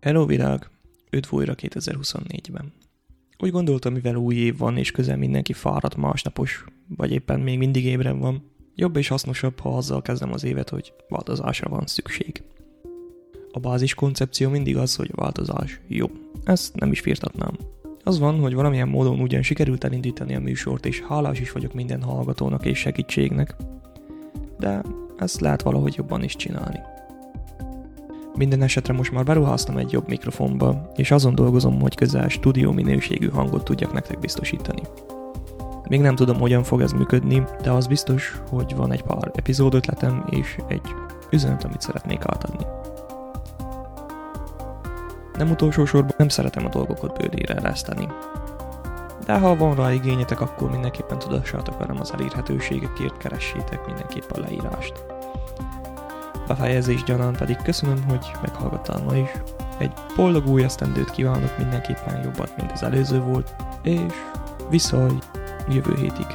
Hello világ! Üdv újra 2024-ben. Úgy gondoltam, mivel új év van, és közel mindenki fáradt másnapos, vagy éppen még mindig ébren van, jobb és hasznosabb, ha azzal kezdem az évet, hogy változásra van szükség. A bázis koncepció mindig az, hogy a változás jó. Ezt nem is firtatnám. Az van, hogy valamilyen módon ugyan sikerült elindítani a műsort, és hálás is vagyok minden hallgatónak és segítségnek, de ezt lehet valahogy jobban is csinálni. Minden esetre most már beruháztam egy jobb mikrofonba, és azon dolgozom, hogy közel stúdió minőségű hangot tudjak nektek biztosítani. Még nem tudom, hogyan fog ez működni, de az biztos, hogy van egy pár epizód ötletem és egy üzenet, amit szeretnék átadni. Nem utolsó sorban nem szeretem a dolgokat bőrére ereszteni. De ha van rá igényetek, akkor mindenképpen tudassátok velem az elérhetőségekért, keressétek mindenképp a leírást. Befejezés gyanán pedig köszönöm, hogy meghallgattál ma is. Egy boldog új esztendőt kívánok mindenképpen jobbat, mint az előző volt, és viszont jövő hétig.